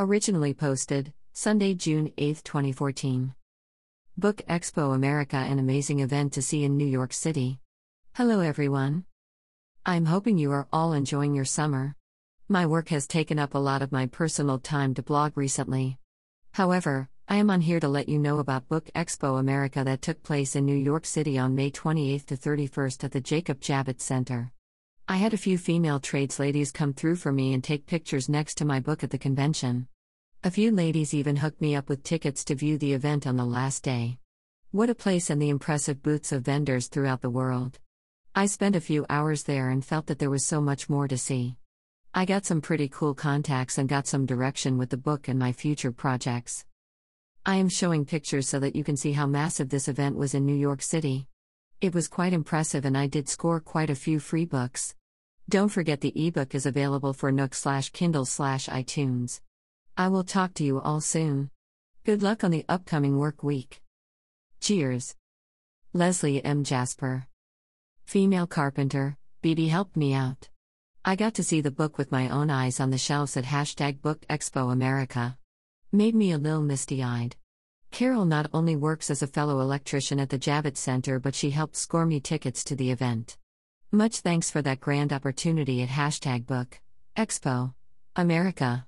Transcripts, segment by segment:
Originally posted, Sunday, June 8, 2014. Book Expo America an amazing event to see in New York City. Hello, everyone. I'm hoping you are all enjoying your summer. My work has taken up a lot of my personal time to blog recently. However, I am on here to let you know about Book Expo America that took place in New York City on May 28 to 31st at the Jacob Javits Center. I had a few female trades ladies come through for me and take pictures next to my book at the convention. A few ladies even hooked me up with tickets to view the event on the last day. What a place and the impressive booths of vendors throughout the world. I spent a few hours there and felt that there was so much more to see. I got some pretty cool contacts and got some direction with the book and my future projects. I am showing pictures so that you can see how massive this event was in New York City. It was quite impressive and I did score quite a few free books. Don't forget the ebook is available for Nook slash Kindle slash iTunes. I will talk to you all soon. Good luck on the upcoming work week. Cheers. Leslie M. Jasper. Female carpenter, BB helped me out. I got to see the book with my own eyes on the shelves at hashtag Book Expo America. Made me a little misty eyed. Carol not only works as a fellow electrician at the Javits Center, but she helped score me tickets to the event. Much thanks for that grand opportunity at hashtag book expo America.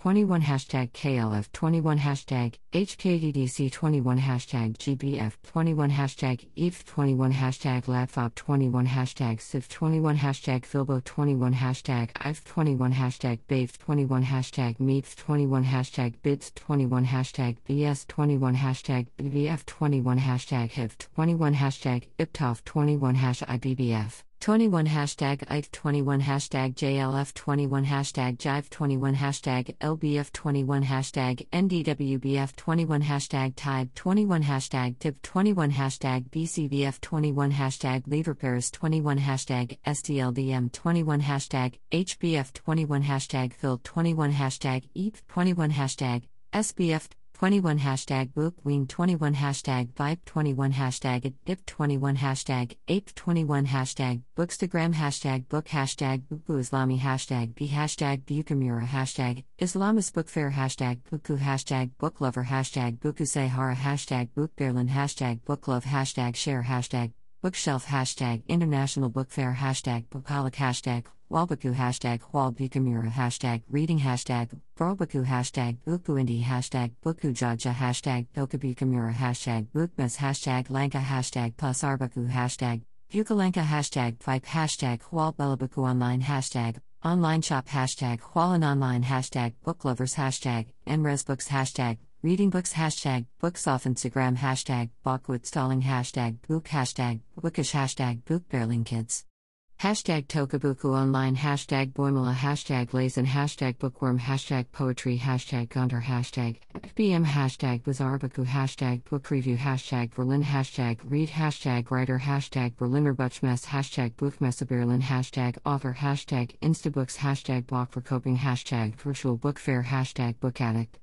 21 hashtag KLF 21 hashtag HKDDC 21 hashtag GBF 21 hashtag EVE 21 hashtag LATFOP 21 hashtag SIF 21 hashtag Filbo 21 hashtag IVE 21 hashtag BAVE 21 hashtag MEEP 21 hashtag BIDS 21 hashtag BS 21 hashtag BVF 21 hashtag HIV 21 hashtag IPTOF 21 hash IBBF 21 hashtag ITE 21 hashtag JLF 21 hashtag Jive 21 hashtag LBF 21 hashtag NDWBF 21 hashtag Tide 21 hashtag TIP 21 hashtag BCVF 21 hashtag Lever Paris 21 hashtag STLDM 21 hashtag HBF 21 hashtag Phil 21 hashtag EAP 21 hashtag SBF 21 hashtag Bookwing 21 hashtag Vibe 21 hashtag Dip 21 hashtag Ape 21 hashtag Bookstagram hashtag Book hashtag Buku Islami hashtag B hashtag Bukamura hashtag Islamist Book Fair hashtag Buku hashtag Book Lover hashtag Buku Sahara hashtag Book Berlin hashtag Book Love hashtag Share hashtag Bookshelf hashtag International Book Fair hashtag Bookaholic hashtag Walbaku hashtag Walbikamura hashtag Reading hashtag Brobaku hashtag Bukuindi hashtag Bukujaja hashtag Dokabikamura hashtag Bookmas hashtag Lanka hashtag Pasarbaku hashtag Bukalanka hashtag Vipe hashtag Hualbelabaku online hashtag Online shop hashtag Hualan online hashtag Booklovers hashtag Books hashtag Reading books hashtag books off Instagram hashtag Bachwood stalling hashtag book hashtag bookish hashtag book kids. Hashtag Tokabuku online hashtag Boimala hashtag Lazen hashtag bookworm hashtag poetry hashtag Gondar hashtag BM hashtag Bizarrebaku hashtag book review hashtag Berlin hashtag read hashtag writer hashtag Berliner Buchmesse hashtag Buchmesse Berlin hashtag author hashtag Instabooks hashtag block for coping hashtag virtual book fair hashtag book addict